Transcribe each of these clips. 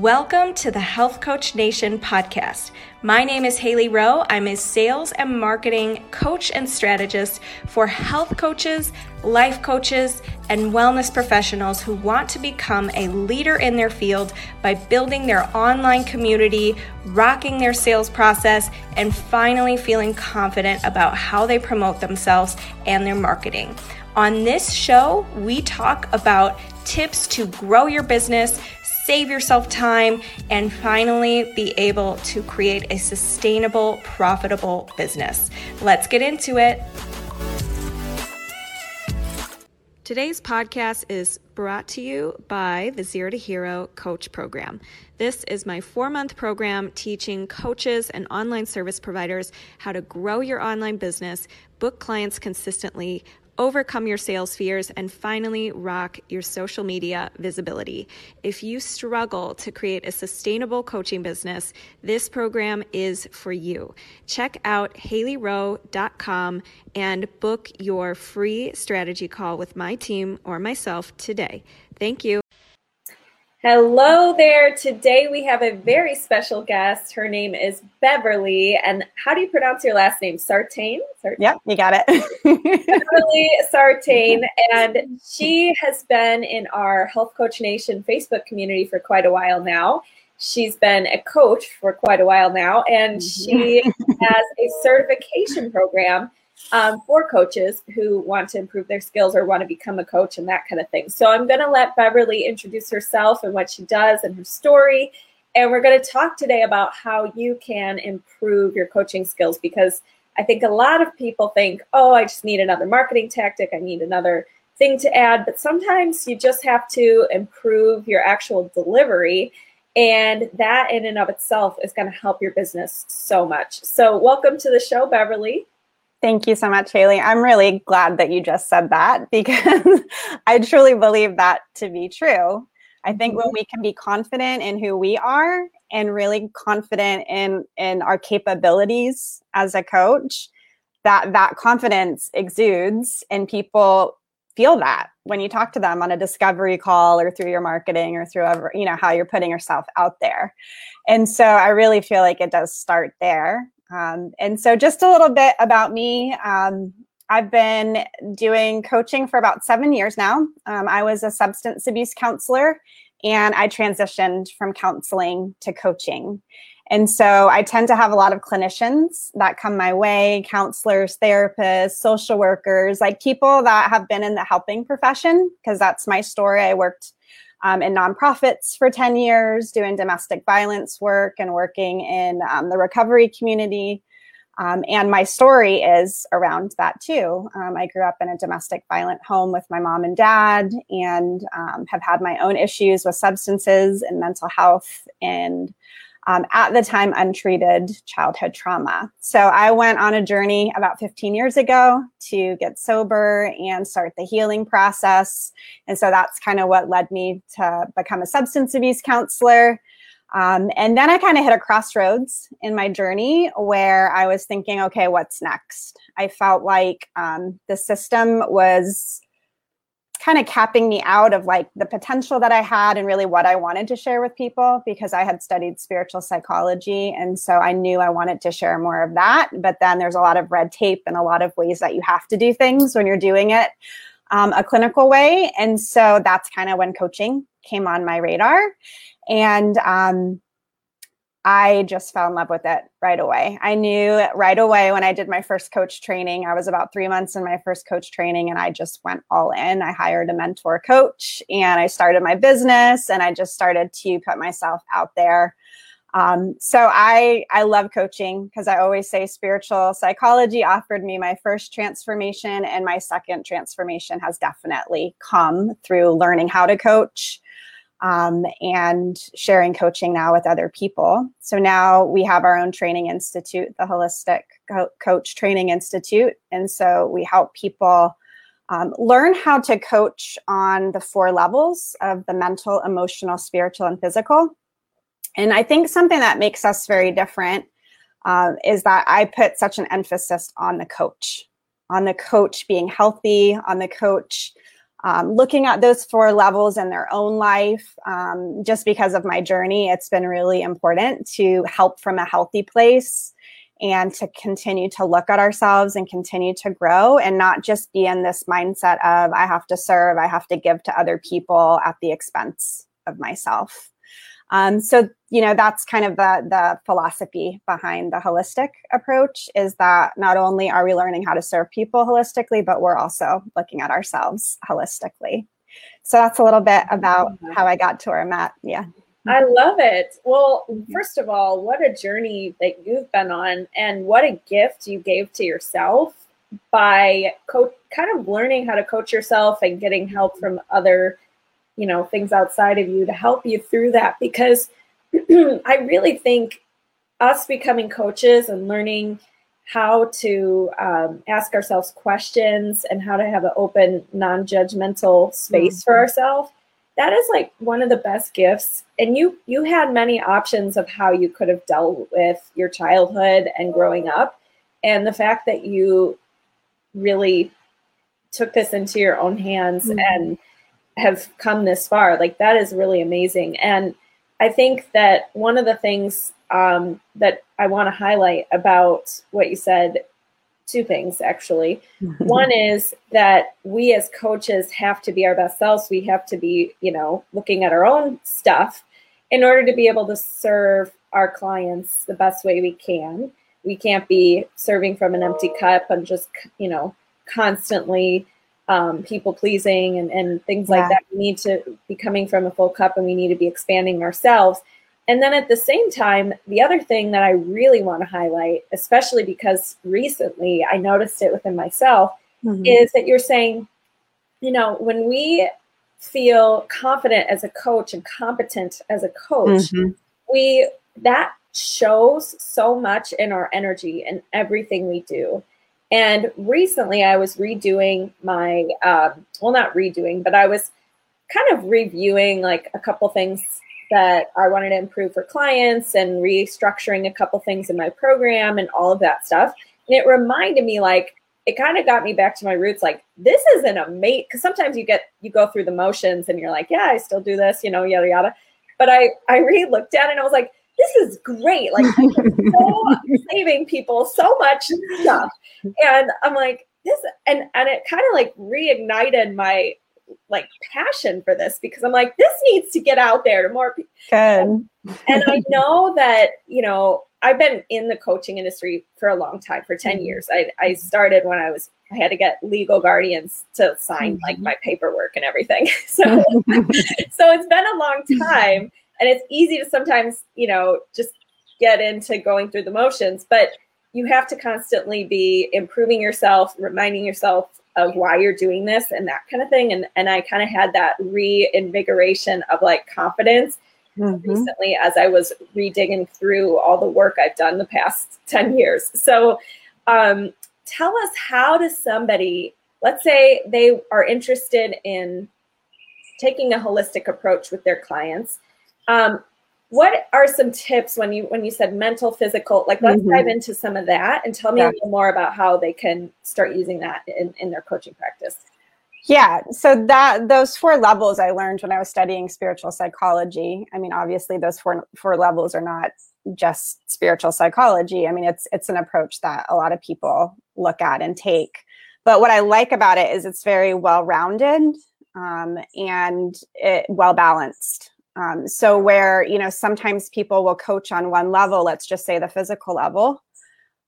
Welcome to the Health Coach Nation podcast. My name is Haley Rowe. I'm a sales and marketing coach and strategist for health coaches, life coaches, and wellness professionals who want to become a leader in their field by building their online community, rocking their sales process, and finally feeling confident about how they promote themselves and their marketing. On this show, we talk about tips to grow your business save yourself time, and finally be able to create a sustainable, profitable business. Let's get into it. Today's podcast is brought to you by the Zero to Hero Coach Program. This is my four month program teaching coaches and online service providers how to grow your online business, book clients consistently, overcome your sales fears, and finally rock your social media visibility. If you struggle to create a sustainable coaching business, this program is for you. Check out haleyrowe.com and book your free strategy call with my team or myself today. Thank you. Hello there. Today we have a very special guest. Her name is Beverly. And how do you pronounce your last name? Sartain? Sartain? Yep, you got it. Beverly Sartain. And she has been in our Health Coach Nation Facebook community for quite a while now. She's been a coach for quite a while now, and mm-hmm. she has a certification program um, for coaches who want to improve their skills or want to become a coach and that kind of thing. So I'm going to let Beverly introduce herself and what she does and her story. And we're going to talk today about how you can improve your coaching skills because I think a lot of people think, oh, I just need another marketing tactic, I need another thing to add. But sometimes you just have to improve your actual delivery. And that in and of itself is going to help your business so much. So, welcome to the show, Beverly. Thank you so much, Haley. I'm really glad that you just said that because I truly believe that to be true. I think when mm-hmm. we can be confident in who we are and really confident in in our capabilities as a coach, that that confidence exudes and people feel that when you talk to them on a discovery call or through your marketing or through ever, you know how you're putting yourself out there. And so I really feel like it does start there. Um, and so, just a little bit about me. Um, I've been doing coaching for about seven years now. Um, I was a substance abuse counselor and I transitioned from counseling to coaching. And so I tend to have a lot of clinicians that come my way counselors, therapists, social workers, like people that have been in the helping profession, because that's my story. I worked um, in nonprofits for 10 years, doing domestic violence work and working in um, the recovery community. Um, and my story is around that too. Um, I grew up in a domestic violent home with my mom and dad, and um, have had my own issues with substances and mental health and um, at the time untreated childhood trauma. So I went on a journey about 15 years ago to get sober and start the healing process. And so that's kind of what led me to become a substance abuse counselor. Um, and then I kind of hit a crossroads in my journey where I was thinking, okay, what's next? I felt like um, the system was kind of capping me out of like the potential that I had and really what I wanted to share with people because I had studied spiritual psychology. And so I knew I wanted to share more of that. But then there's a lot of red tape and a lot of ways that you have to do things when you're doing it um, a clinical way. And so that's kind of when coaching came on my radar. And um, I just fell in love with it right away. I knew right away when I did my first coach training, I was about three months in my first coach training and I just went all in. I hired a mentor coach and I started my business and I just started to put myself out there. Um, so I I love coaching because I always say spiritual psychology offered me my first transformation and my second transformation has definitely come through learning how to coach um, and sharing coaching now with other people. So now we have our own training institute, the Holistic Co- Coach Training Institute. And so we help people um, learn how to coach on the four levels of the mental, emotional, spiritual, and physical. And I think something that makes us very different uh, is that I put such an emphasis on the coach, on the coach being healthy, on the coach um, looking at those four levels in their own life. Um, just because of my journey, it's been really important to help from a healthy place and to continue to look at ourselves and continue to grow and not just be in this mindset of I have to serve, I have to give to other people at the expense of myself. Um, so you know that's kind of the the philosophy behind the holistic approach is that not only are we learning how to serve people holistically, but we're also looking at ourselves holistically. So that's a little bit about how I got to where I'm at. Yeah. I love it. Well, first of all, what a journey that you've been on, and what a gift you gave to yourself by co- kind of learning how to coach yourself and getting help from other, you know, things outside of you to help you through that. Because I really think us becoming coaches and learning how to um, ask ourselves questions and how to have an open, non judgmental space mm-hmm. for ourselves that is like one of the best gifts and you you had many options of how you could have dealt with your childhood and growing up and the fact that you really took this into your own hands mm-hmm. and have come this far like that is really amazing and i think that one of the things um, that i want to highlight about what you said two things actually. One is that we as coaches have to be our best selves. We have to be, you know, looking at our own stuff in order to be able to serve our clients the best way we can. We can't be serving from an empty cup and just, you know, constantly um, people pleasing and, and things yeah. like that. We need to be coming from a full cup and we need to be expanding ourselves. And then at the same time, the other thing that I really want to highlight, especially because recently I noticed it within myself, mm-hmm. is that you're saying, you know, when we feel confident as a coach and competent as a coach, mm-hmm. we that shows so much in our energy and everything we do. And recently I was redoing my, um, well, not redoing, but I was kind of reviewing like a couple things that I wanted to improve for clients and restructuring a couple things in my program and all of that stuff. And it reminded me like it kind of got me back to my roots like this is an amazing because sometimes you get you go through the motions and you're like yeah i still do this you know yada yada but i i re looked at it and i was like this is great like so saving people so much stuff and i'm like this and and it kind of like reignited my like passion for this because I'm like, this needs to get out there to more people. Good. and I know that, you know, I've been in the coaching industry for a long time, for 10 mm-hmm. years. I, I started when I was, I had to get legal guardians to sign like mm-hmm. my paperwork and everything. So, so it's been a long time and it's easy to sometimes, you know, just get into going through the motions, but you have to constantly be improving yourself, reminding yourself of why you're doing this and that kind of thing. And and I kind of had that reinvigoration of like confidence mm-hmm. recently as I was redigging through all the work I've done the past 10 years. So um, tell us how does somebody, let's say they are interested in taking a holistic approach with their clients. Um, what are some tips when you when you said mental physical like let's mm-hmm. dive into some of that and tell me yeah. a little more about how they can start using that in, in their coaching practice yeah so that those four levels i learned when i was studying spiritual psychology i mean obviously those four four levels are not just spiritual psychology i mean it's it's an approach that a lot of people look at and take but what i like about it is it's very well rounded um, and it well balanced um, so where you know sometimes people will coach on one level, let's just say the physical level,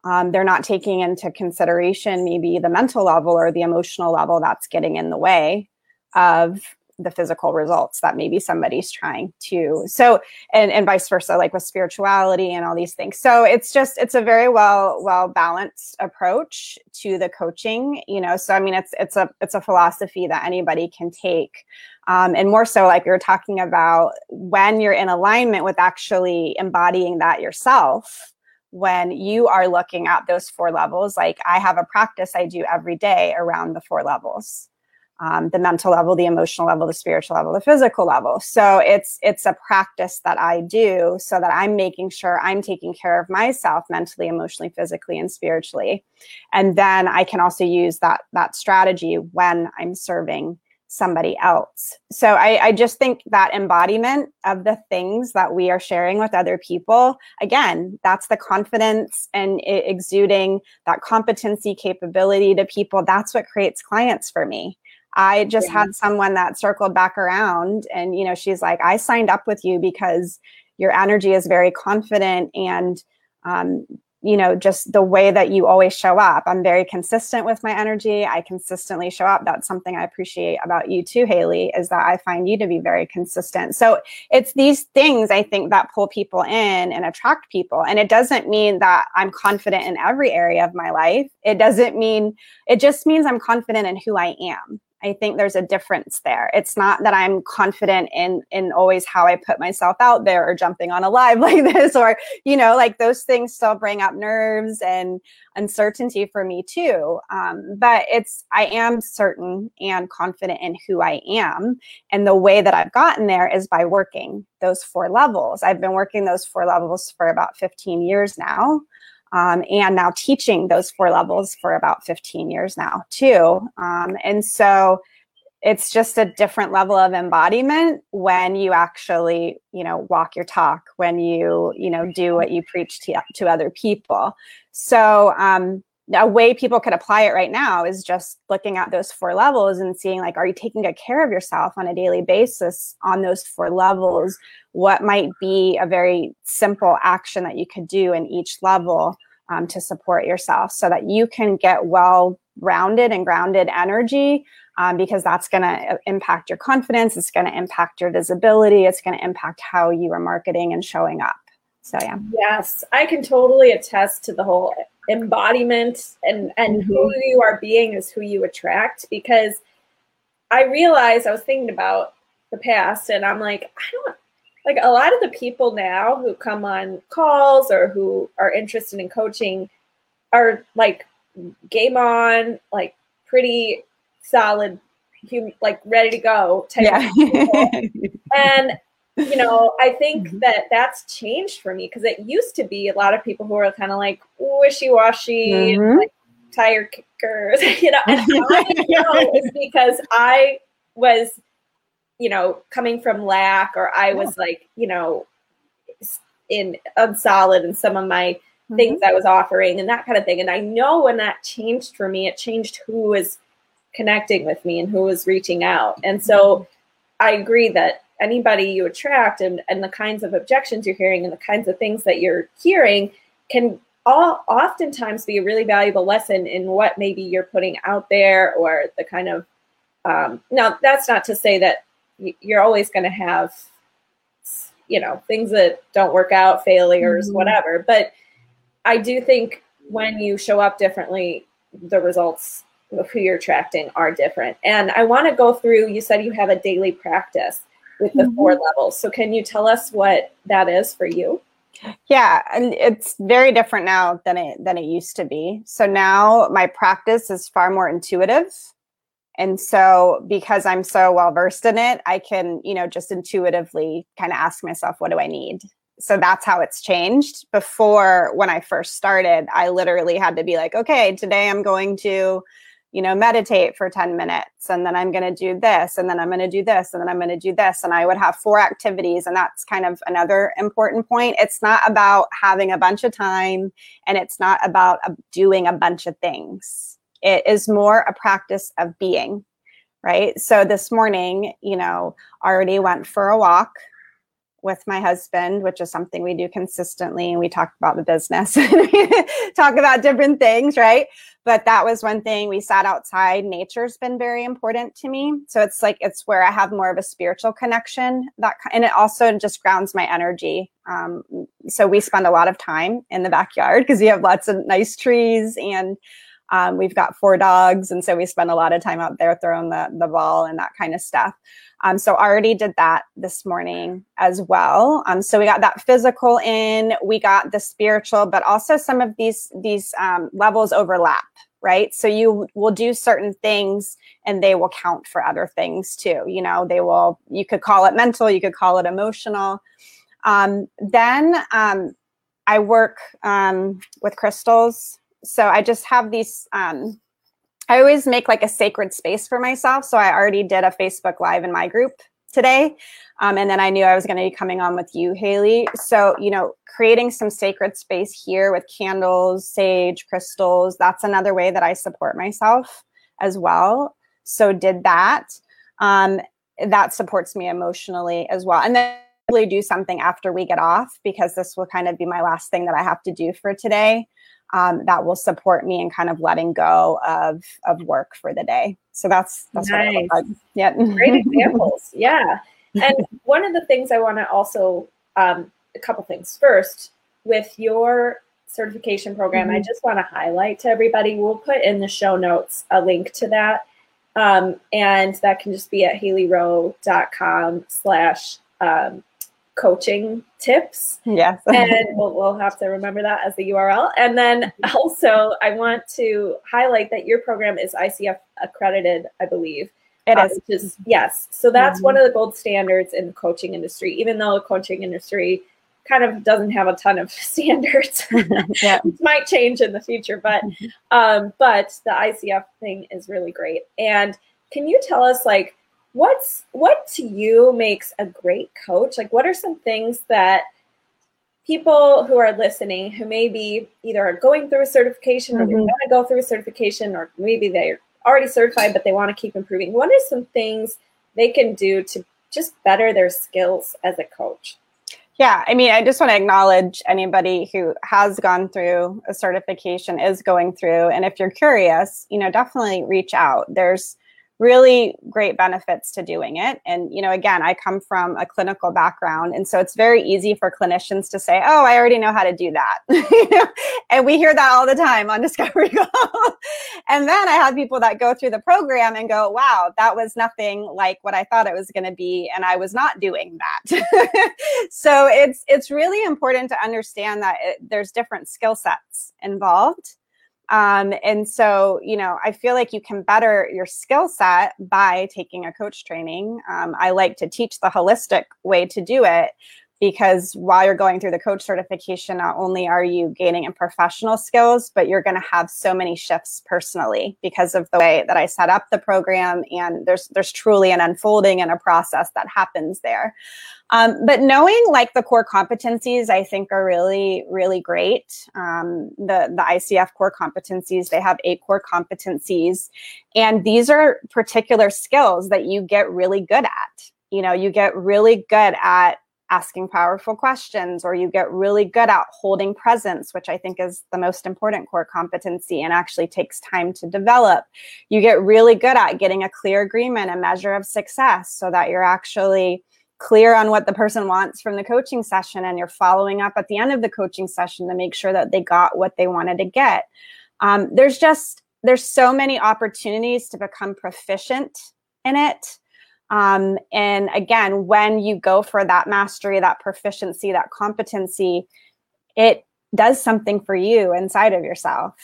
um, they're not taking into consideration maybe the mental level or the emotional level that's getting in the way of the physical results that maybe somebody's trying to so and, and vice versa like with spirituality and all these things. So it's just it's a very well well balanced approach to the coaching you know so i mean it's it's a it's a philosophy that anybody can take um, and more so like you're talking about when you're in alignment with actually embodying that yourself when you are looking at those four levels like i have a practice i do every day around the four levels um, the mental level the emotional level the spiritual level the physical level. So it's it's a practice that i do so that i'm making sure i'm taking care of myself mentally emotionally physically and spiritually. And then i can also use that that strategy when i'm serving somebody else. So I, I, just think that embodiment of the things that we are sharing with other people, again, that's the confidence and exuding that competency capability to people. That's what creates clients for me. I just yeah. had someone that circled back around and, you know, she's like, I signed up with you because your energy is very confident and um, you know, just the way that you always show up. I'm very consistent with my energy. I consistently show up. That's something I appreciate about you too, Haley, is that I find you to be very consistent. So it's these things I think that pull people in and attract people. And it doesn't mean that I'm confident in every area of my life. It doesn't mean, it just means I'm confident in who I am. I think there's a difference there. It's not that I'm confident in in always how I put myself out there or jumping on a live like this or you know like those things still bring up nerves and uncertainty for me too. Um, but it's I am certain and confident in who I am, and the way that I've gotten there is by working those four levels. I've been working those four levels for about 15 years now um, and now teaching those four levels for about 15 years now too. Um, and so it's just a different level of embodiment when you actually you know walk your talk when you you know do what you preach to, to other people. So um, a way people could apply it right now is just looking at those four levels and seeing like are you taking good care of yourself on a daily basis on those four levels? What might be a very simple action that you could do in each level um, to support yourself so that you can get well rounded and grounded energy um, because that's going to uh, impact your confidence it's going to impact your visibility it's going to impact how you are marketing and showing up so yeah yes i can totally attest to the whole embodiment and and mm-hmm. who you are being is who you attract because I realized I was thinking about the past and I'm like I don't like a lot of the people now who come on calls or who are interested in coaching are like game on like pretty solid like ready to go type yeah. and you know, I think mm-hmm. that that's changed for me because it used to be a lot of people who are kind of like wishy washy, mm-hmm. like tire kickers, you know. And I know it's because I was, you know, coming from lack or I was like, you know, in unsolid in some of my mm-hmm. things I was offering and that kind of thing. And I know when that changed for me, it changed who was connecting with me and who was reaching out. And so mm-hmm. I agree that anybody you attract and, and the kinds of objections you're hearing and the kinds of things that you're hearing can all oftentimes be a really valuable lesson in what maybe you're putting out there or the kind of um, now that's not to say that you're always going to have you know things that don't work out failures mm-hmm. whatever but i do think when you show up differently the results of who you're attracting are different and i want to go through you said you have a daily practice with the mm-hmm. four levels. So can you tell us what that is for you? Yeah, and it's very different now than it than it used to be. So now my practice is far more intuitive. And so because I'm so well versed in it, I can, you know, just intuitively kind of ask myself what do I need? So that's how it's changed. Before when I first started, I literally had to be like, okay, today I'm going to you know, meditate for 10 minutes and then I'm going to do this and then I'm going to do this and then I'm going to do this. And I would have four activities. And that's kind of another important point. It's not about having a bunch of time and it's not about doing a bunch of things. It is more a practice of being, right? So this morning, you know, already went for a walk with my husband, which is something we do consistently. And we talk about the business, talk about different things, right? But that was one thing we sat outside. Nature's been very important to me. So it's like, it's where I have more of a spiritual connection that, and it also just grounds my energy. Um, so we spend a lot of time in the backyard because we have lots of nice trees and um, we've got four dogs, and so we spend a lot of time out there throwing the, the ball and that kind of stuff. Um, so already did that this morning as well. Um, so we got that physical in, we got the spiritual, but also some of these these um, levels overlap, right? So you will do certain things, and they will count for other things too. You know, they will. You could call it mental, you could call it emotional. Um, then um, I work um, with crystals so I just have these um, I always make like a sacred space for myself. So I already did a Facebook Live in my group today. Um, and then I knew I was going to be coming on with you, Haley. So, you know, creating some sacred space here with candles, sage, crystals, that's another way that I support myself as well. So, did that. Um, that supports me emotionally as well. And then really do something after we get off because this will kind of be my last thing that I have to do for today. Um, that will support me in kind of letting go of of work for the day. So that's that's nice. what I like. Yeah, great examples. Yeah, and one of the things I want to also um, a couple things. First, with your certification program, mm-hmm. I just want to highlight to everybody. We'll put in the show notes a link to that. Um, and that can just be at haleyrowe.com slash um, coaching tips. Yes. and we'll, we'll have to remember that as the URL. And then also, I want to highlight that your program is ICF accredited, I believe. It uh, is. Is, yes. So that's mm-hmm. one of the gold standards in the coaching industry, even though the coaching industry kind of doesn't have a ton of standards. yeah. might change in the future, but mm-hmm. um, but the ICF thing is really great. And can you tell us like what's what to you makes a great coach? Like, what are some things that people who are listening who maybe either are going through a certification mm-hmm. or they want to go through a certification, or maybe they're already certified but they want to keep improving? What are some things they can do to just better their skills as a coach? Yeah, I mean, I just want to acknowledge anybody who has gone through a certification, is going through, and if you're curious, you know, definitely reach out. There's really great benefits to doing it. And, you know, again, I come from a clinical background. And so it's very easy for clinicians to say, oh, I already know how to do that. and we hear that all the time on Discovery Call. and then I have people that go through the program and go, wow, that was nothing like what I thought it was going to be. And I was not doing that. so it's, it's really important to understand that it, there's different skill sets involved um, and so, you know, I feel like you can better your skill set by taking a coach training. Um, I like to teach the holistic way to do it because while you're going through the coach certification, not only are you gaining in professional skills, but you're going to have so many shifts personally because of the way that I set up the program. And there's there's truly an unfolding and a process that happens there. Um, but knowing like the core competencies, I think are really, really great. Um, the, the ICF core competencies, they have eight core competencies. And these are particular skills that you get really good at. You know, you get really good at asking powerful questions or you get really good at holding presence which i think is the most important core competency and actually takes time to develop. You get really good at getting a clear agreement a measure of success so that you're actually clear on what the person wants from the coaching session and you're following up at the end of the coaching session to make sure that they got what they wanted to get. Um, there's just there's so many opportunities to become proficient in it um, and again when you go for that mastery that proficiency that competency it does something for you inside of yourself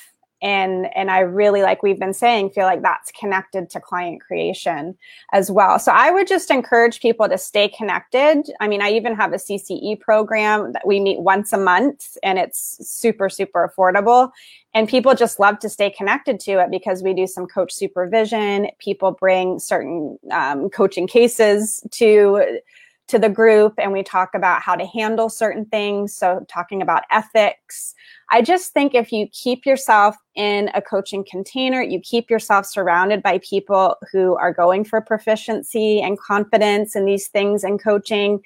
and and i really like we've been saying feel like that's connected to client creation as well. So i would just encourage people to stay connected. I mean i even have a cce program that we meet once a month and it's super super affordable. And people just love to stay connected to it because we do some coach supervision. People bring certain um, coaching cases to to the group and we talk about how to handle certain things. So talking about ethics I just think if you keep yourself in a coaching container, you keep yourself surrounded by people who are going for proficiency and confidence in these things in coaching,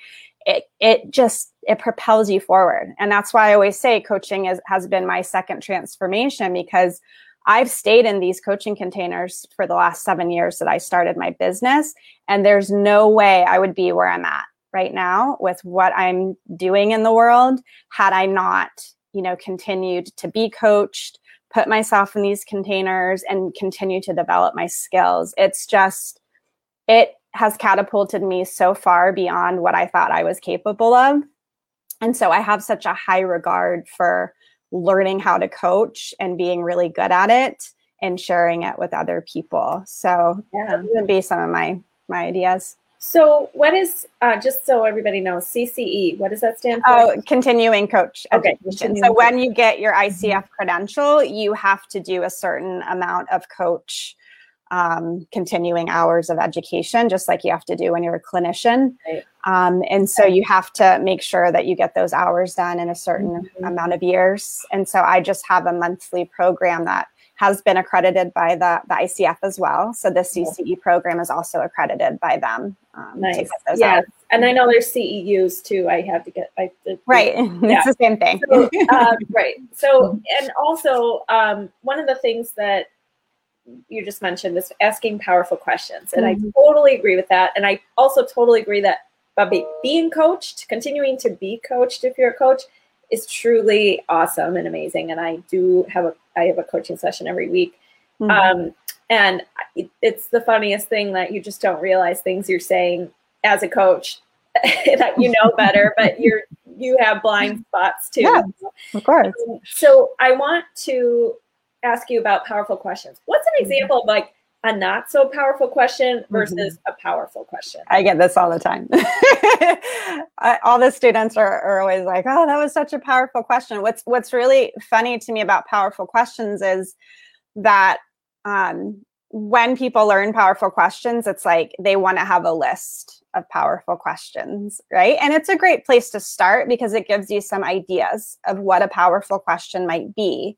it, it just it propels you forward. And that's why I always say coaching is, has been my second transformation because I've stayed in these coaching containers for the last seven years that I started my business. And there's no way I would be where I'm at right now with what I'm doing in the world had I not you know, continued to be coached, put myself in these containers and continue to develop my skills. It's just, it has catapulted me so far beyond what I thought I was capable of. And so I have such a high regard for learning how to coach and being really good at it and sharing it with other people. So yeah. that would be some of my my ideas. So, what is uh, just so everybody knows CCE? What does that stand for? Oh, continuing coach Okay, education. continuing So when you get your ICF credential, you have to do a certain amount of coach um, continuing hours of education, just like you have to do when you're a clinician. Right. Um, and so you have to make sure that you get those hours done in a certain Mhm. amount of years. And so I just have a monthly program that has been accredited by the, the ICF as well. So the CCE program is also accredited by them. Um, Nice. Yes, hours. and I know there's CEUs too. I have to get I Right. Yeah. it's the same thing. So, um, right. So, and also um, one of the things that you just mentioned is asking powerful questions, and Mhm. I totally agree with that. And I also totally agree that by be- being coached, continuing to be coached, if you're a coach, is truly awesome and amazing. And I do have a I have a coaching session every week. Mhm. Um, and it, it's the funniest thing that you just don't realize things you're saying as a coach that you know better, but you're you have blind spots too. Yeah. of course. Um, So I want to ask you about powerful questions. What's an Mm-hmm. example of like a not so powerful question versus a powerful question? I get this all the time. I, all the students are, are always like, "Oh, that was such a powerful question." What's What's really funny to me about powerful questions is that um, when people learn powerful questions, it's like they want to have a list of powerful questions, right? And it's a great place to start because it gives you some ideas of what a powerful question might be.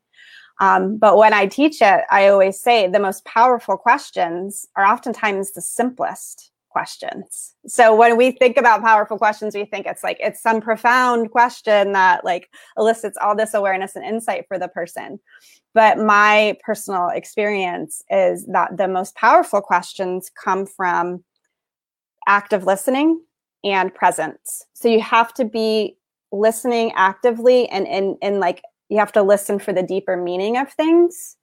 Um, but when I teach it, I always say the most powerful questions are oftentimes the simplest questions. So when we think about powerful questions, we think it's like it's some profound question that like elicits all this awareness and insight for the person. But my personal experience is that the most powerful questions come from active listening and presence. So you have to be listening actively and in in like you have to listen for the deeper meaning of things.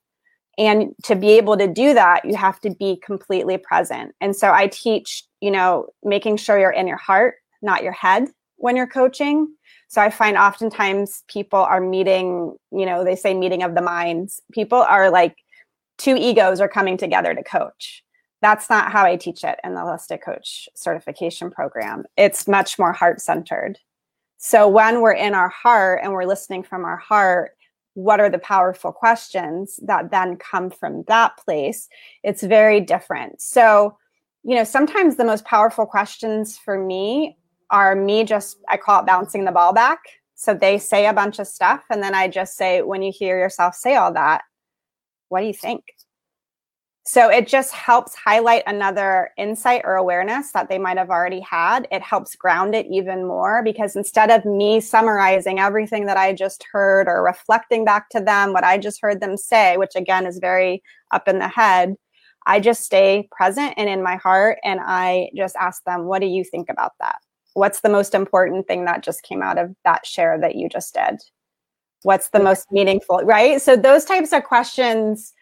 And to be able to do that, you have to be completely present. And so I teach, you know, making sure you're in your heart, not your head when you're coaching. So I find oftentimes people are meeting, you know, they say meeting of the minds. People are like two egos are coming together to coach. That's not how I teach it in the Holistic Coach certification program. It's much more heart centered. So when we're in our heart and we're listening from our heart, what are the powerful questions that then come from that place? It's very different. So, you know, sometimes the most powerful questions for me are me just, I call it bouncing the ball back. So they say a bunch of stuff. And then I just say, when you hear yourself say all that, what do you think? So it just helps highlight another insight or awareness that they might have already had. It helps ground it even more because instead of me summarizing everything that I just heard or reflecting back to them what I just heard them say, which again is very up in the head, I just stay present and in my heart and I just ask them, what do you think about that? What's the most important thing that just came out of that share that you just did? What's the most meaningful, right? So those types of questions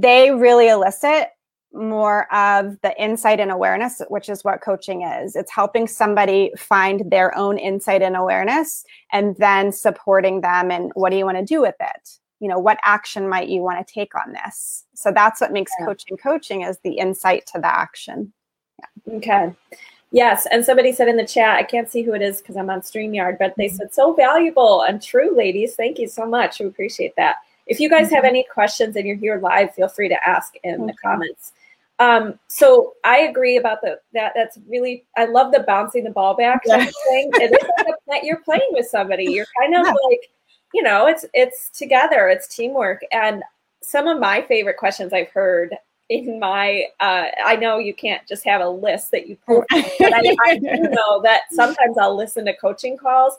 they really elicit more of the insight and awareness, which is what coaching is. It's helping somebody find their own insight and awareness and then supporting them and what do you want to do with it? You know, what action might you want to take on this? So that's what makes Yeah. coaching coaching is the insight to the action. Okay. Yes, and somebody said in the chat, I can't see who it is because I'm on StreamYard, but they mm-hmm. said so valuable and true, ladies. Thank you so much. We appreciate that. If you guys have any questions and you're here live, feel free to ask in the comments. Um, so I agree about the that. That's really I love the bouncing the ball back Yeah. of thing. It is like play- you're playing with somebody. You're kind of Yeah. like, you know, it's it's together. It's teamwork. And some of my favorite questions I've heard in my uh, I know you can't just have a list that you pull, but I, I do know that sometimes I'll listen to coaching calls,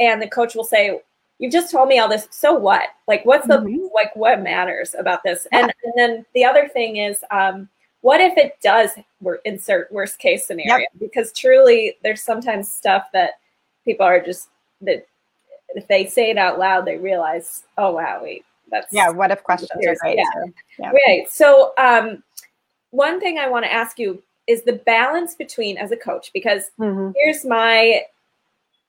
and the coach will say, "You just told me all this. So what? Like, what's the Mhm. like? What matters about this?" And and then the other thing is, um, what if it does wor- insert worst case scenario? Because truly, there's sometimes stuff that people are just that if they say it out loud, they realize, "Oh wow, wait, that's Yeah, what if questions great Yeah. Yeah. Right. So, um, one thing I want to ask you is the balance between as a coach, because Mhm. here's my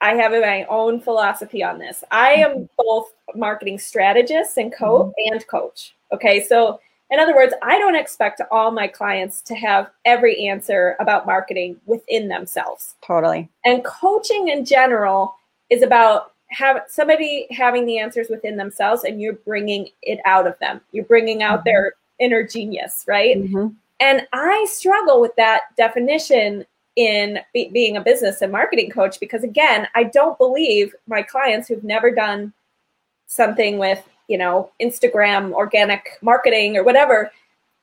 I have my own philosophy on this. I am both marketing strategist and coach and coach. Okay, so In other words, I don't expect all my clients to have every answer about marketing within themselves. Totally. And coaching in general is about have somebody having the answers within themselves and you're bringing it out of them. You're bringing out mm-hmm. their inner genius, right? Mm-hmm. And I struggle with that definition in be- being a business and marketing coach because again, I don't believe my clients who've never done something with, you know, Instagram organic marketing or whatever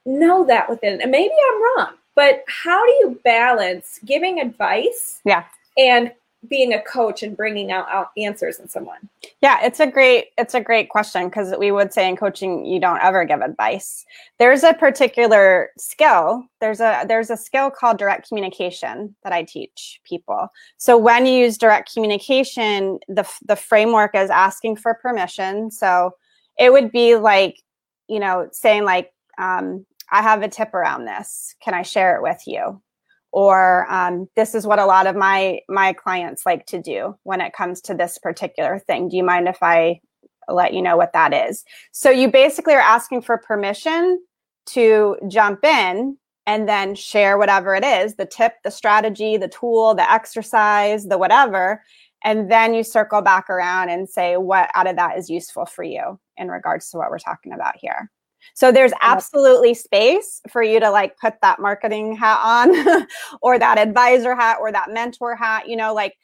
know that within. And maybe I'm wrong, but how do you balance giving advice yeah. and being a coach and bringing out, out answers in someone. Yeah it's a great it's a great question because we would say in coaching you don't ever give advice. There's a particular skill there's a there's a skill called direct communication that i teach people. So when you use direct communication the the framework is asking for permission. So it would be like you know saying like um, i have a tip around this. Can i share it with you or um, this is what a lot of my my clients like to do when it comes to this particular thing. Do you mind if i let you know what that is? So you basically are asking for permission to jump in and then share whatever it is the tip the strategy the tool the exercise the whatever and then you circle back around and say what out of that is useful for you in regards to what we're talking about here so there's absolutely space for you to like put that marketing hat on or that advisor hat or that mentor hat, you know, like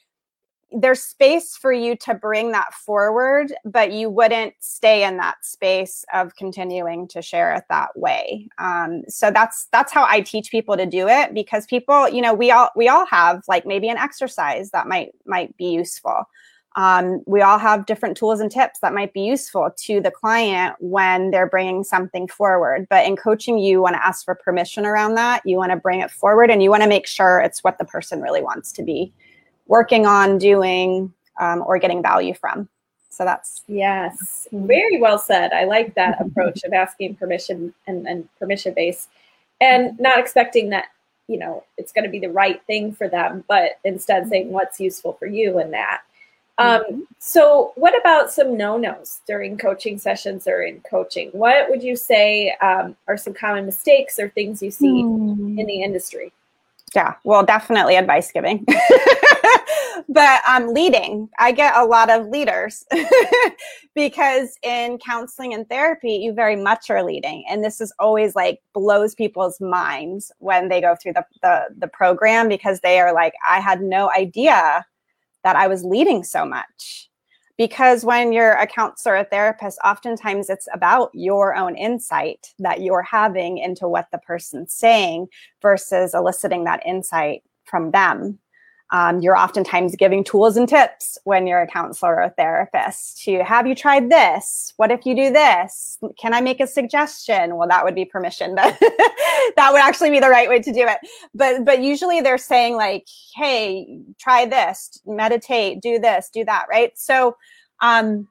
there's space for you to bring that forward, but you wouldn't stay in that space of continuing to share it that way. Um, so that's that's how I teach people to do it because people, you know, we all we all have like maybe an exercise that might might be useful. Um, we all have different tools and tips that might be useful to the client when they're bringing something forward. But in coaching, you want to ask for permission around that. You want to bring it forward and you want to make sure it's what the person really wants to be working on, doing, um, or getting value from. So that's. Yes, very well said. I like that approach of asking permission and, and permission based and not expecting that you know it's going to be the right thing for them but instead saying what's useful for you in that um, mm-hmm. so, what about some no nos during coaching sessions or in coaching? What would you say um, are some common mistakes or things you see mm. in the industry? Yeah, well, definitely advice giving. but um, leading, I get a lot of leaders because in counseling and therapy, you very much are leading. And this is always like blows people's minds when they go through the, the, the program because they are like, I had no idea that I was leading so much. Because when you're a counselor, a therapist, oftentimes it's about your own insight that you're having into what the person's saying versus eliciting that insight from them. Um, you're oftentimes giving tools and tips when you're a counselor or a therapist to have you tried this? What if you do this? Can I make a suggestion? Well, that would be permission, but that would actually be the right way to do it. But but usually they're saying like, hey, try this, meditate, do this, do that, right? So um,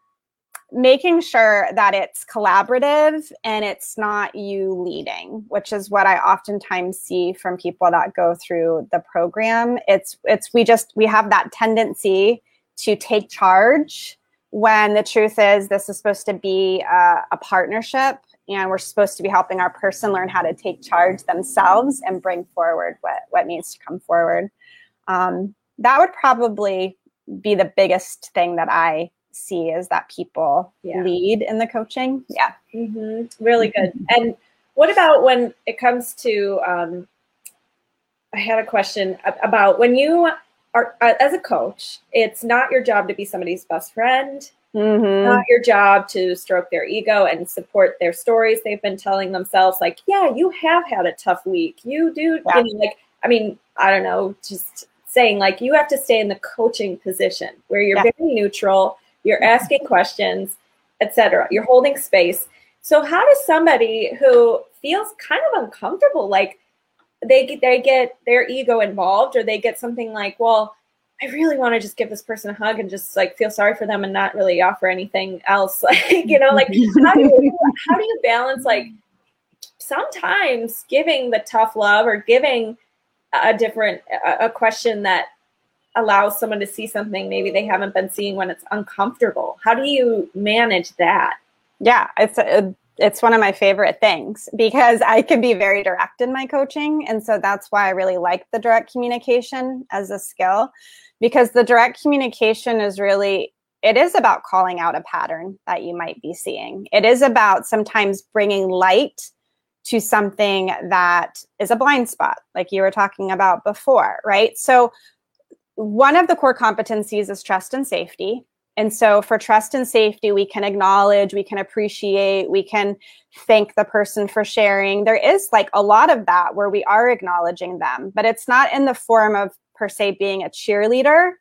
making sure that it's collaborative and it's not you leading which is what i oftentimes see from people that go through the program. It's it's we just we have that tendency to take charge when the truth is this is supposed to be a, a partnership and we're supposed to be helping our person learn how to take charge themselves and bring forward what what needs to come forward. Um, that would probably be the biggest thing that i see is that people yeah. lead in the coaching. Yeah. Mm-hmm. Really good. And what about when it comes to, um, I had a question about when you are, uh, as a coach, it's not your job to be somebody's best friend. Mm-hmm. Not your job to stroke their ego and support their stories they've been telling themselves. Like, yeah, you have had a tough week. You do, yeah. you know, like, I mean, I don't know, just saying like you have to stay in the coaching position where you're yeah. very neutral you're asking questions, etc. You're holding space. So how does somebody who feels kind of uncomfortable, like they they get their ego involved, or they get something like, well, I really want to just give this person a hug and just like feel sorry for them and not really offer anything else, like you know, like mm-hmm. how do you how do you balance like sometimes giving the tough love or giving a different a, a question that allows someone to see something maybe they haven't been seeing when it's uncomfortable. How do you manage that? Yeah, it's a, it's one of my favorite things because I can be very direct in my coaching. And so that's why I really like the direct communication as a skill because the direct communication is really it is about calling out a pattern that you might be seeing. It is about sometimes bringing light to something that is a blind spot, like you were talking about before, right? So, one of the core competencies is trust and safety. And so, for trust and safety, we can acknowledge, we can appreciate, we can thank the person for sharing. There is like a lot of that where we are acknowledging them, but it's not in the form of per se being a cheerleader.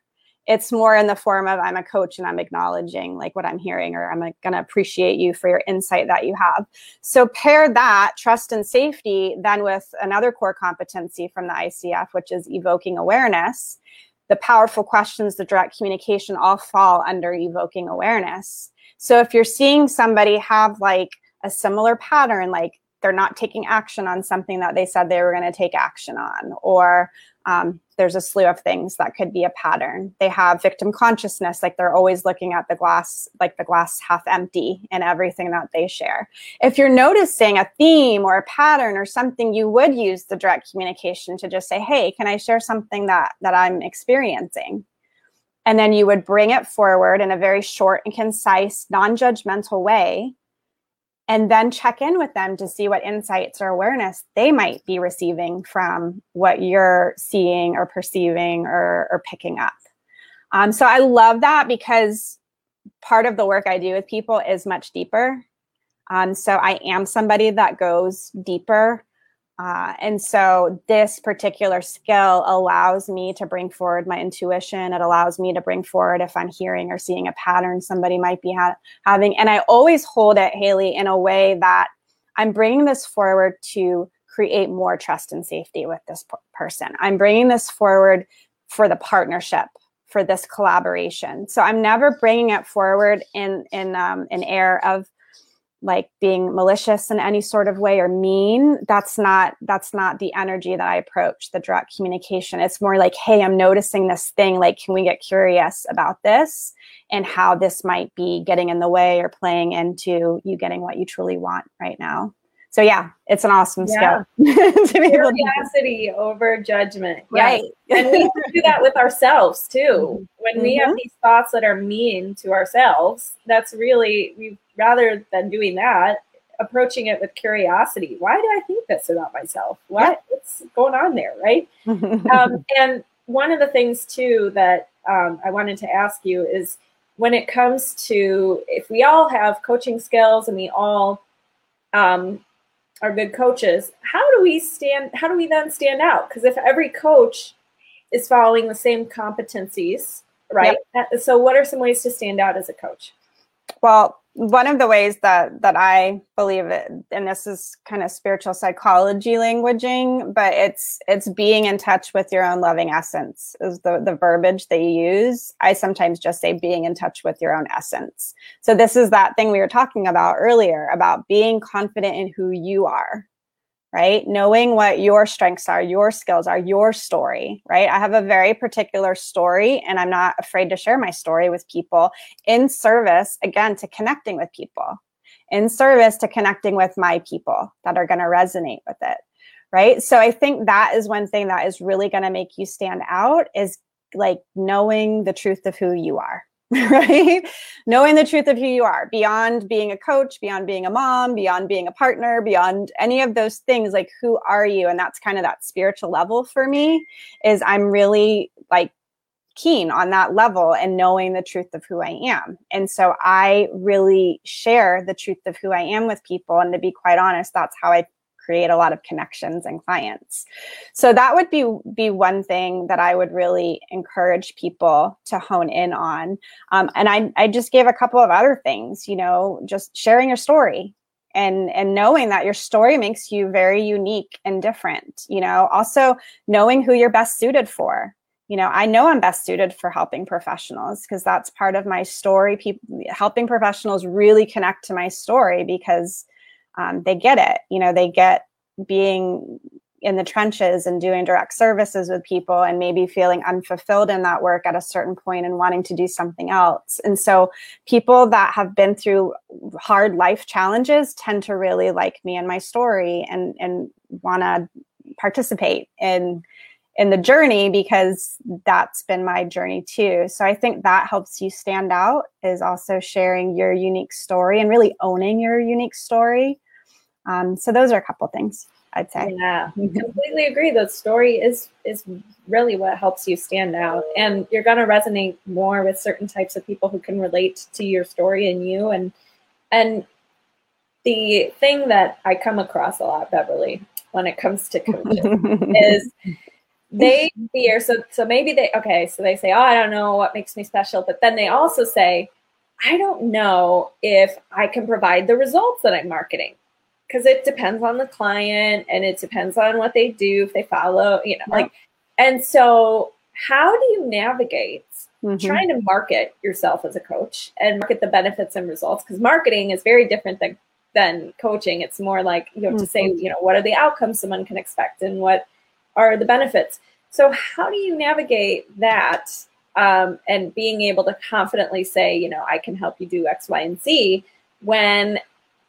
It's more in the form of I'm a coach and I'm acknowledging like what I'm hearing, or I'm going to appreciate you for your insight that you have. So, pair that trust and safety then with another core competency from the ICF, which is evoking awareness the powerful questions, the direct communication all fall under evoking awareness. So if you're seeing somebody have like a similar pattern, like they're not taking action on something that they said they were going to take action on, or um, there's a slew of things that could be a pattern. They have victim consciousness, like they're always looking at the glass, like the glass half empty in everything that they share. If you're noticing a theme or a pattern or something, you would use the direct communication to just say, "Hey, can I share something that that I'm experiencing?" And then you would bring it forward in a very short and concise, non-judgmental way and then check in with them to see what insights or awareness they might be receiving from what you're seeing or perceiving or, or picking up. Um, so I love that because part of the work I do with people is much deeper. Um, so I am somebody that goes deeper uh, and so this particular skill allows me to bring forward my intuition. It allows me to bring forward if I'm hearing or seeing a pattern somebody might be ha- having. And I always hold it, Haley, in a way that I'm bringing this forward to create more trust and safety with this p- person. I'm bringing this forward for the partnership, for this collaboration. So I'm never bringing it forward in in um, an air of like being malicious in any sort of way or mean that's not that's not the energy that i approach the direct communication. It's more like hey i'm noticing this thing. Like can we get curious about this and how this might be getting in the way or playing into you getting what you truly want right now so yeah it's an awesome yeah. skill curiosity over judgment right and we do that with ourselves too when mm-hmm. we have mm-hmm. these thoughts that are mean to ourselves that's really we rather than doing that, approaching it with curiosity. Why do I think this about myself? What yeah. what's going on there, right? um, and one of the things too that um, I wanted to ask you is when it comes to if we all have coaching skills and we all um, are good coaches, how do we stand? How do we then stand out? Because if every coach is following the same competencies, right? Yep. Uh, so, what are some ways to stand out as a coach? Well, one of the ways that that I believe it, and this is kind of spiritual psychology languaging, but it's it's being in touch with your own loving essence is the the verbiage that you use. I sometimes just say being in touch with your own essence. So this is that thing we were talking about earlier about being confident in who you are right? Knowing what your strengths are, your skills are, your story, right? I have a very particular story and I'm not afraid to share my story with people in service, again, to connecting with people, in service to connecting with my people that are going to resonate with it, right? So I think that is one thing that is really going to make you stand out is like knowing the truth of who you are right? Knowing the truth of who you are beyond being a coach, beyond being a mom, beyond being a partner, beyond any of those things, like who are you? And that's kind of that spiritual level for me is I'm really like keen on that level and knowing the truth of who I am. And so I really share the truth of who I am with people. And to be quite honest, that's how I create a lot of connections and clients. So that would be be one thing that I would really encourage people to hone in on. Um, and I I just gave a couple of other things. You know, just sharing your story and and knowing that your story makes you very unique and different. You know, also knowing who you're best suited for you know i know i'm best suited for helping professionals because that's part of my story people helping professionals really connect to my story because um, they get it. You know, they get being in the trenches and doing direct services with people and maybe feeling unfulfilled in that work at a certain point and wanting to do something else. And so people that have been through hard life challenges tend to really like me and my story and and want to participate in in the journey because that's been my journey too. So I think that helps you stand out is also sharing your unique story and really owning your unique story. Um, so those are a couple things I'd say. Yeah, completely agree. The story is is really what helps you stand out, and you're going to resonate more with certain types of people who can relate to your story and you. And and the thing that I come across a lot, Beverly, when it comes to coaching, is they fear so so maybe they okay so they say oh i don't know what makes me special but then they also say i don't know if i can provide the results that i'm marketing because it depends on the client and it depends on what they do if they follow you know like and so how do you navigate mm-hmm. trying to market yourself as a coach and market the benefits and results because marketing is very different than than coaching it's more like you have mm-hmm. to say mm-hmm. you know what are the outcomes someone can expect and what are the benefits. So, how do you navigate that um, and being able to confidently say, you know, I can help you do X, Y, and Z when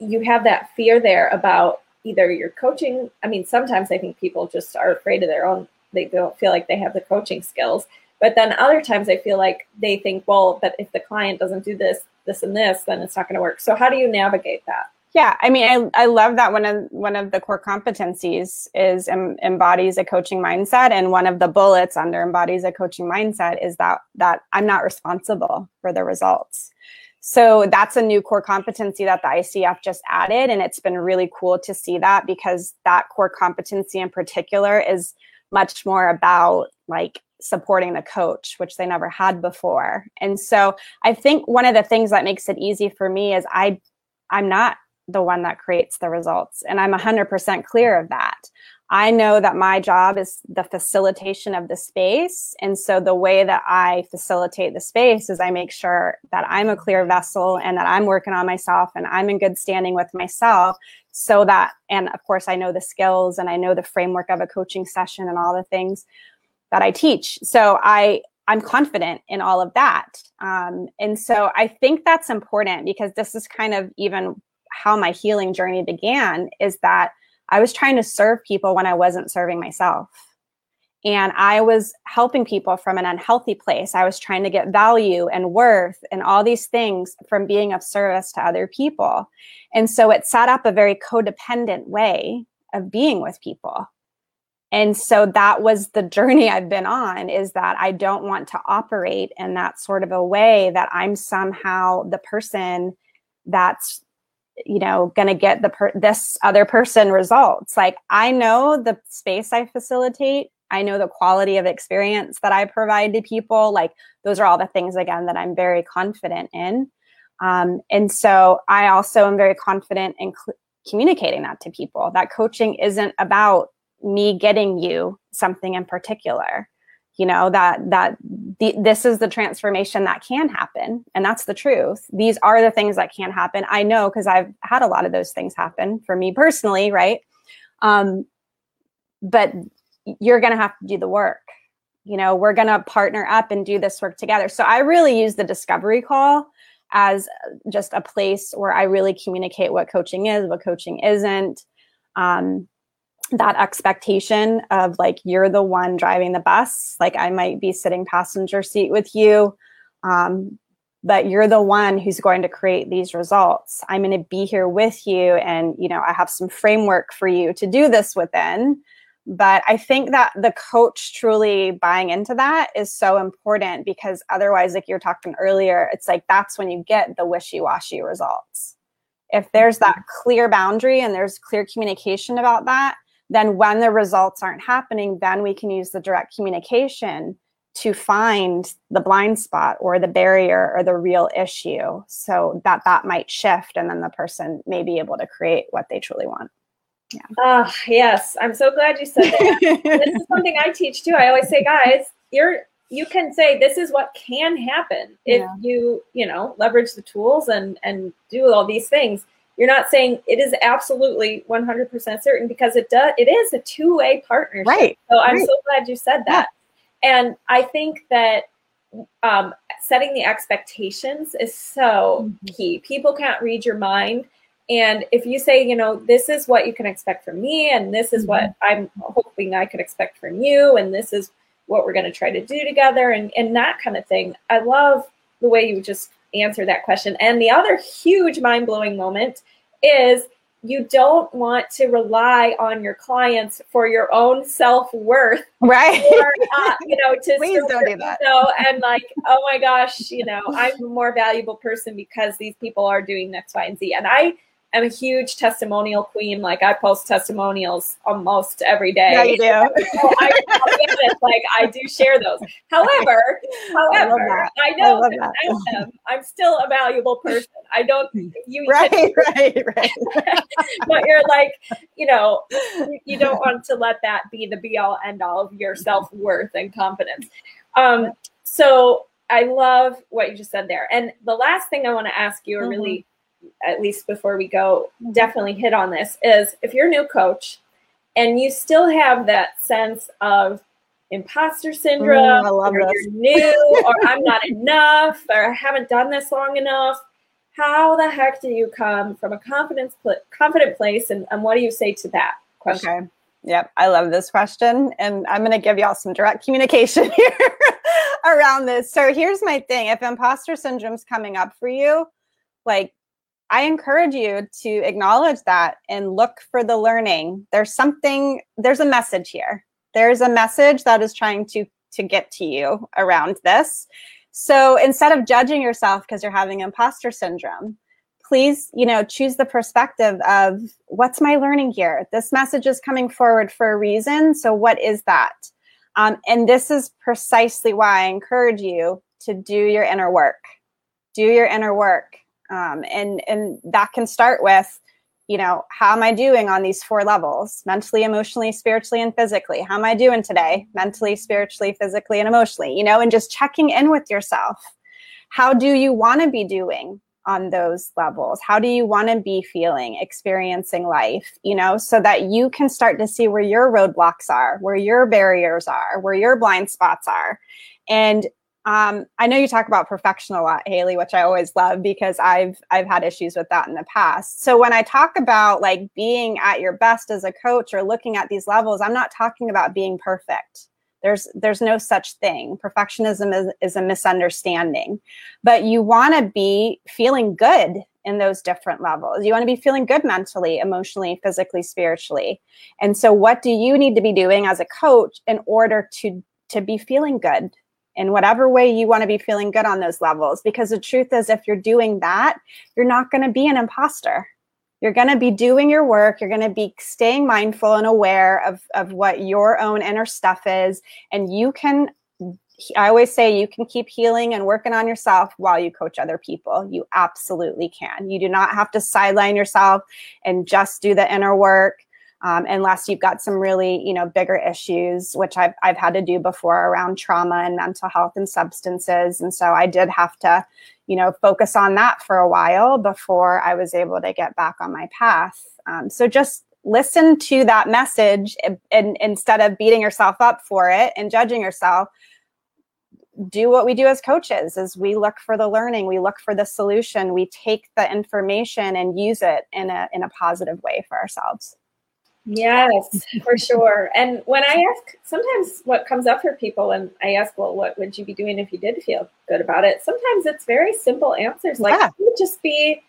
you have that fear there about either your coaching? I mean, sometimes I think people just are afraid of their own, they don't feel like they have the coaching skills. But then other times I feel like they think, well, but if the client doesn't do this, this, and this, then it's not going to work. So, how do you navigate that? Yeah, I mean, I, I love that one of one of the core competencies is em, embodies a coaching mindset, and one of the bullets under embodies a coaching mindset is that that I'm not responsible for the results. So that's a new core competency that the ICF just added, and it's been really cool to see that because that core competency in particular is much more about like supporting the coach, which they never had before. And so I think one of the things that makes it easy for me is I I'm not the one that creates the results. And I'm 100% clear of that. I know that my job is the facilitation of the space. And so the way that I facilitate the space is I make sure that I'm a clear vessel and that I'm working on myself and I'm in good standing with myself so that, and of course, I know the skills and I know the framework of a coaching session and all the things that I teach. So I, I'm confident in all of that. Um, and so I think that's important because this is kind of even how my healing journey began is that I was trying to serve people when I wasn't serving myself. And I was helping people from an unhealthy place. I was trying to get value and worth and all these things from being of service to other people. And so it set up a very codependent way of being with people. And so that was the journey I've been on is that I don't want to operate in that sort of a way that I'm somehow the person that's you know going to get the per- this other person results. Like i know the space i facilitate. I know the quality of experience that i provide to people. Like those are all the things again that i'm very confident in. Um, and so i also am very confident in cl- communicating that to people that coaching isn't about me getting you something in particular you know that that the, this is the transformation that can happen and that's the truth. These are the things that can happen. I know because i've had a lot of those things happen for me personally right? Um, but you're going to have to do the work. You know we're going to partner up and do this work together. So i really use the discovery call as just a place where i really communicate what coaching is what coaching isn't. Um, that expectation of like you're the one driving the bus like i might be sitting passenger seat with you um, but you're the one who's going to create these results. I'm going to be here with you and you know i have some framework for you to do this within. But i think that the coach truly buying into that is so important because otherwise like you're talking earlier it's like that's when you get the wishy-washy results. If there's that clear boundary and there's clear communication about that then when the results aren't happening, then we can use the direct communication to find the blind spot or the barrier or the real issue so that that might shift and then the person may be able to create what they truly want. Yeah. Oh, yes. I'm so glad you said that. this is something I teach too. I always say, guys, you're you can say this is what can happen if yeah. you, you know, leverage the tools and and do all these things you're not saying it is absolutely 100% certain because it does it is a two-way partnership right so i'm right. so glad you said that yeah. and i think that um, setting the expectations is so mm-hmm. key people can't read your mind and if you say you know this is what you can expect from me and this is mm-hmm. what i'm hoping i can expect from you and this is what we're going to try to do together and, and that kind of thing i love the way you just answer that question. And the other huge mind blowing moment is you don't want to rely on your clients for your own self worth, right? Or, uh, you know, to please don't do that. So and like, oh my gosh, you know, I'm a more valuable person because these people are doing X, Y, and Z, and I am a huge testimonial queen. Like I post testimonials almost every day. Yeah, you do. so I, honest, like I do share those. However, however, I, I know I that I am. I'm still a valuable person. I don't. You right, right, right. but you're like, you know, you don't want to let that be the be all end all of your self worth and confidence. Um, so I love what you just said there. And the last thing I want to ask you, or really mm-hmm at least before we go, definitely hit on this is if you're a new coach and you still have that sense of imposter syndrome, mm, or you're new, or I'm not enough, or I haven't done this long enough. How the heck do you come from a confidence pl- confident place, and, and what do you say to that question? Okay. Yep, I love this question, and I'm going to give y'all some direct communication here around this. So here's my thing: if imposter syndrome's coming up for you, like I encourage you to acknowledge that and look for the learning. There's something, there's a message here. There's a message that is trying to to get to you around this. So instead of judging yourself because you're having imposter syndrome, please, you know, choose the perspective of what's my learning here? This message is coming forward for a reason. So what is that? Um, and this is precisely why I encourage you to do your inner work. Do your inner work um, and and that can start with you know how am i doing on these four levels? Mentally emotionally spiritually and physically. How am i doing today? Mentally spiritually physically and emotionally you know and just checking in with yourself. How do you want to be doing on those levels? How do you want to be feeling experiencing life you know so that you can start to see where your roadblocks are where your barriers are where your blind spots are? And um, I know you talk about perfection a lot, Haley, which I always love because I've I've had issues with that in the past. So when I talk about like being at your best as a coach or looking at these levels, I'm not talking about being perfect. There's there's no such thing. Perfectionism is, is a misunderstanding. But you want to be feeling good in those different levels. You want to be feeling good mentally, emotionally, physically, spiritually. And so what do you need to be doing as a coach in order to to be feeling good in whatever way you want to be feeling good on those levels. Because the truth is, if you're doing that, you're not going to be an imposter. You're going to be doing your work. You're going to be staying mindful and aware of, of what your own inner stuff is. And you can, I always say, you can keep healing and working on yourself while you coach other people. You absolutely can. You do not have to sideline yourself and just do the inner work um, unless you've got some really you know bigger issues which I've, I've had to do before around trauma and mental health and substances. And so i did have to you know focus on that for a while before i was able to get back on my path. Um, so just listen to that message and, and instead of beating yourself up for it and judging yourself do what we do as coaches is we look for the learning we look for the solution we take the information and use it in a in a positive way for ourselves Yes, for sure. And when I ask, sometimes what comes up for people when I ask, well, what would you be doing if you did feel good about it? Sometimes it's very simple answers. Like, yeah. would just be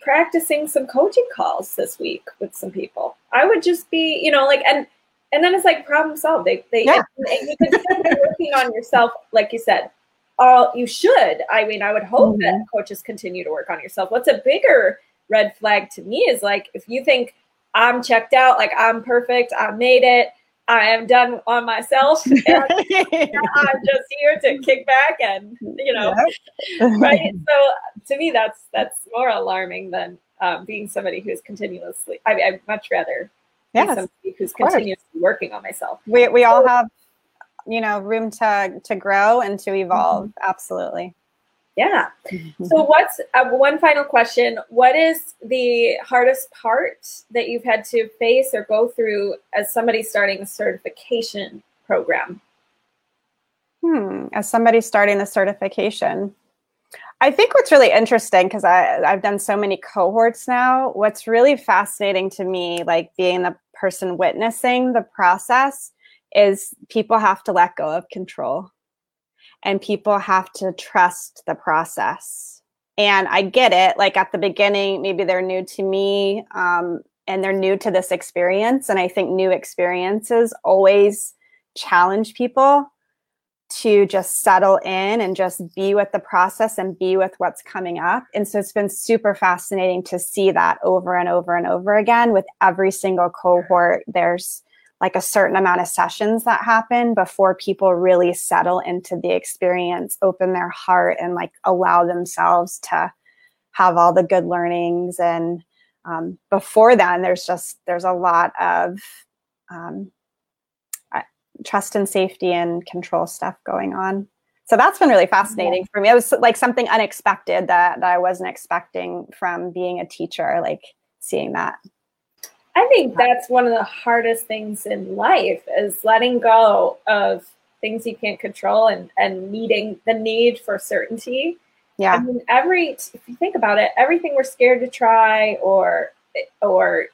practicing some coaching calls this week with some people. I would just be, you know, like, and and then it's like problem solved. They, they, yeah. and, and you can still be working on yourself, like you said. All you should. I mean, I would hope mm-hmm. that coaches continue to work on yourself. What's a bigger red flag to me is like if you think I'm checked out, like I'm perfect, I made it, I am done on myself. I'm just here to kick back and you know, right. So to me, that's that's more alarming than um, being somebody who's continuously. I, mean, I'd much rather yes, be somebody who's continuously working on myself. We we all have, you know, room to to grow and to evolve. Mm-hmm. Absolutely. Yeah. So, what's uh, one final question? What is the hardest part that you've had to face or go through as somebody starting a certification program? Hmm. As somebody starting the certification, I think what's really interesting because I've done so many cohorts now. What's really fascinating to me, like being the person witnessing the process, is people have to let go of control and people have to trust the process. And I get it. Like at the beginning, maybe they're new to me um, and they're new to this experience. And I think new experiences always challenge people to just settle in and just be with the process and be with what's coming up. And so it's been super fascinating to see that over and over and over again with every single cohort. There's like a certain amount of sessions that happen before people really settle into the experience, open their heart, and like allow themselves to have all the good learnings. And um, before then, there's just there's a lot of um, trust and safety and control stuff going on. So that's been really fascinating yeah. for me. It was like something unexpected that that I wasn't expecting from being a teacher, like seeing that. I think that's one of the hardest things in life is letting go of things you can't control and and meeting the need for certainty. Yeah. I mean, every if you think about it, everything we're scared to try or or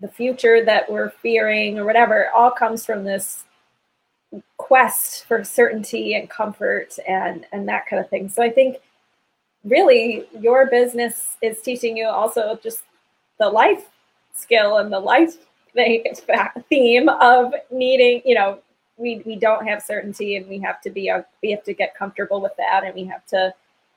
the future that we're fearing or whatever all comes from this quest for certainty and comfort and and that kind of thing. So I think really your business is teaching you also just the life skill and the life theme of needing, you know, we we don't have certainty and we have to be a, we have to get comfortable with that and we have to,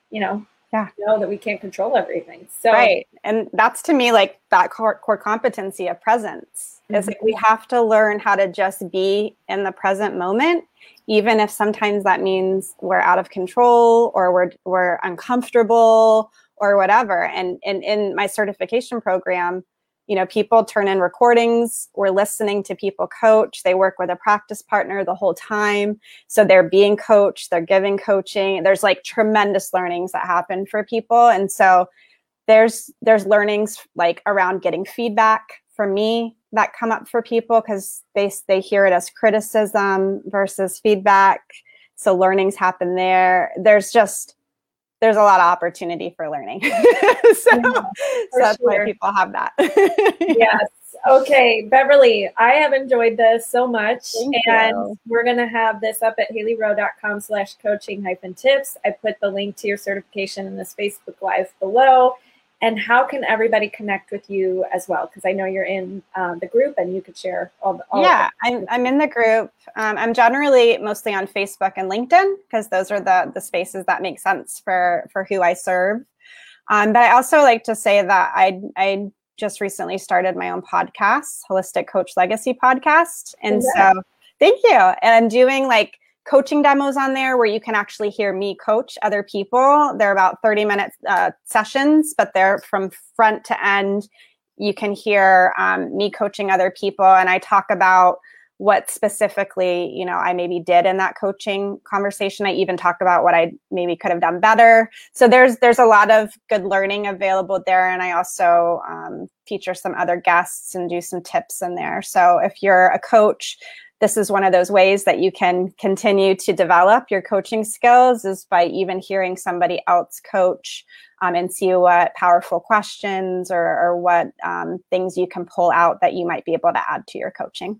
you know, yeah. know that we can't control everything. So right, and that's to me like that core, core competency of presence mm-hmm. is like we have to learn how to just be in the present moment, even if sometimes that means we're out of control or we're we're uncomfortable or whatever. And and in my certification program, you know people turn in recordings. We're listening to people coach. They work with a practice partner the whole time. So they're being coached they're giving coaching. There's like tremendous learnings that happen for people. And so there's there's learnings like around getting feedback for me that come up for people because they they hear it as criticism versus feedback. So learnings happen there. There's just there's a lot of opportunity for learning. so, yeah, so that's sure. why people have that. yes. Okay, Beverly, I have enjoyed this so much. Thank and you. we're going to have this up at haleyrowe.com slash coaching hyphen tips. I put the link to your certification in this Facebook Live below and how can everybody connect with you as well? Because i know you're in uh, the group and you could share all, the, all yeah I'm, I'm in the group. Um, i'm generally mostly on facebook and linkedin because those are the the spaces that make sense for for who i serve. Um, but i also like to say that i i just recently started my own podcast holistic coach legacy podcast. And so thank you. And i'm doing like coaching demos on there where you can actually hear me coach other people. They're about 30 minute uh, sessions, but they're from front to end. You can hear um, me coaching other people, and I talk about what specifically you know i maybe did in that coaching conversation i even talk about what i maybe could have done better so there's there's a lot of good learning available there and i also um, feature some other guests and do some tips in there so if you're a coach this is one of those ways that you can continue to develop your coaching skills is by even hearing somebody else coach um, and see what powerful questions or, or what um, things you can pull out that you might be able to add to your coaching.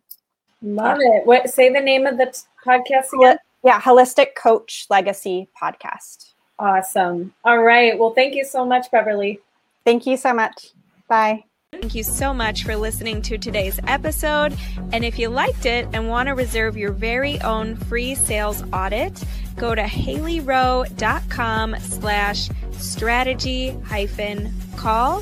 Love yeah. it. What say the name of the t- podcast again? Yeah, Holistic Coach Legacy Podcast. Awesome. All right. Well, thank you so much, Beverly. Thank you so much. Bye. Thank you so much for listening to today's episode. And if you liked it and want to reserve your very own free sales audit, go to haleyrowe.com slash strategy hyphen call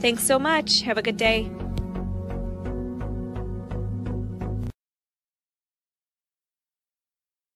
Thanks so much. Have a good day.